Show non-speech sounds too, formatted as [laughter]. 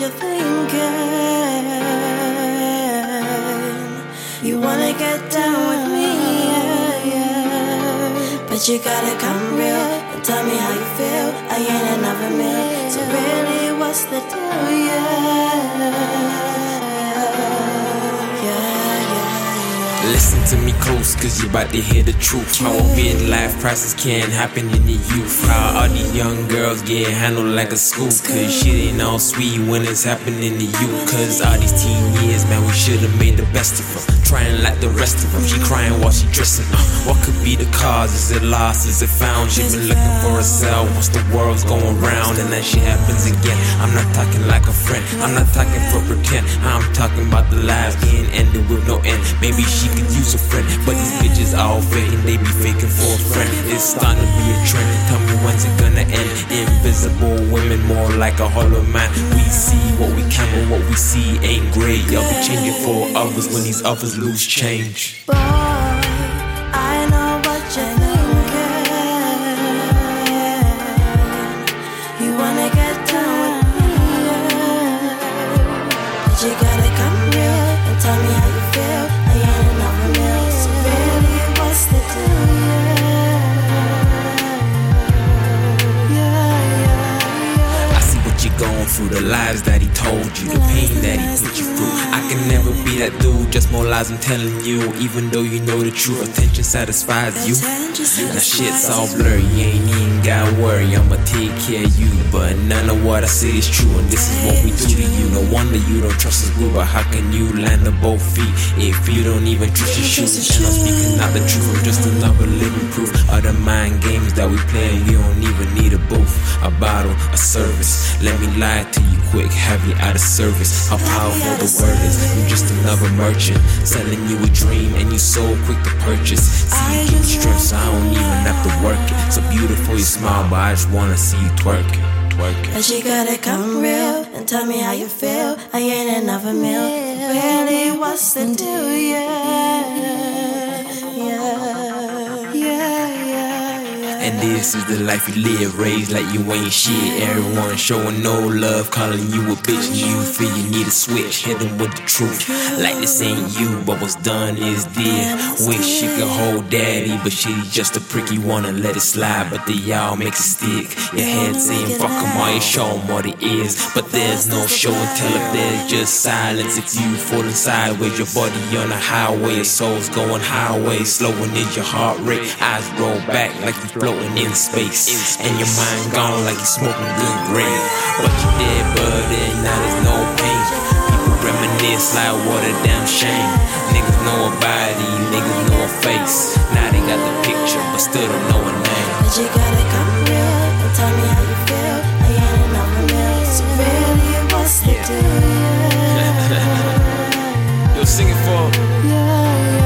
you're thinking. You wanna get down with me, yeah, yeah. But you gotta come real and tell me how you feel. I ain't another meal, so really, what's the deal, yeah? Yeah, yeah Listen to me close, cause you about to hear the truth. How a life crisis can happen in the youth. How young girls get handled like a school. Cause shit ain't all sweet when it's happening to you. Cause all these teen years, man, we should've made the best of them. Trying like the rest of them. She crying while she dressing. Uh, what could be the cause? Is it lost? Is it found? She been looking for herself once the world's going round. And then she happens again. I'm not talking like a friend. I'm not talking for pretend. I'm talking about the lives being ended with no end. Maybe she could use a friend, but these bitches all faking. They be faking for a friend. It's starting to be a trend. Tell me when's it gonna end? Invisible women, more like a hollow man. We see what we can, but what we see ain't great. Y'all be changing for others when these others lose change. Boy, I know what you're thinking. You wanna get down with me, but you gotta come real and tell me how through, the lies that he told you, the pain that he put you through. I can never be that dude, just more lies I'm telling you. Even though you know the truth, attention satisfies you. Now shit's all blurry, you ain't even gotta worry. I'ma take care of you, but none of what I say is true, and this is what we do to you. No wonder you don't trust us, but how can you land on both feet if you don't even trust your shoes? And I'm speaking not the truth, I'm just another living proof of the mind games that we play. We don't even need a booth, a bottle, a service. Let me lie to you quick, have you out of service. How powerful the word is. You just another merchant selling you a dream, and you so quick to purchase. See you give strength, so I don't even have to work it. So beautiful you smile, but I just wanna see you twerk it, twerk it. But you gotta come real and tell me how you feel. I ain't another meal. Really, what's the deal? Yeah, And this is the life you live, raised like you ain't shit. Everyone showing no love, calling you a bitch. You feel you need a switch, hit them with the truth. Like this ain't you, but what's done is dead. Wish you could hold daddy, but she's just a prick. You wanna let it slide, but the y'all makes it stick. Your head saying fuck 'em all, you show 'em what it is. But there's no show and tell if there's just silence. If you falling sideways, your body on a highway, your soul's going highway. Slowing is your heart rate, eyes roll back like you floating in space. And your mind gone like you smoking good grade. But you dead, but and now there's no pain. People reminisce like what a damn shame. Niggas know a body, niggas know a face. Now they got the picture, but still don't know a name. But you gotta come real and tell me how you feel. I ain't enough [laughs] for me, so really what's the yeah. deal? You're singing for. Yeah.